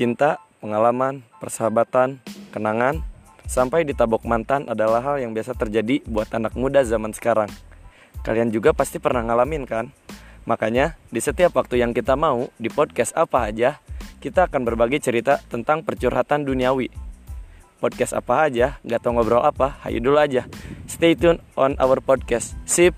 Cinta, pengalaman, persahabatan, kenangan, sampai ditabok mantan adalah hal yang biasa terjadi buat anak muda zaman sekarang. Kalian juga pasti pernah ngalamin kan? Makanya, di setiap waktu yang kita mau, di podcast apa aja, kita akan berbagi cerita tentang percurhatan duniawi. Podcast apa aja, gak tau ngobrol apa, hayu dulu aja. Stay tune on our podcast. Sip!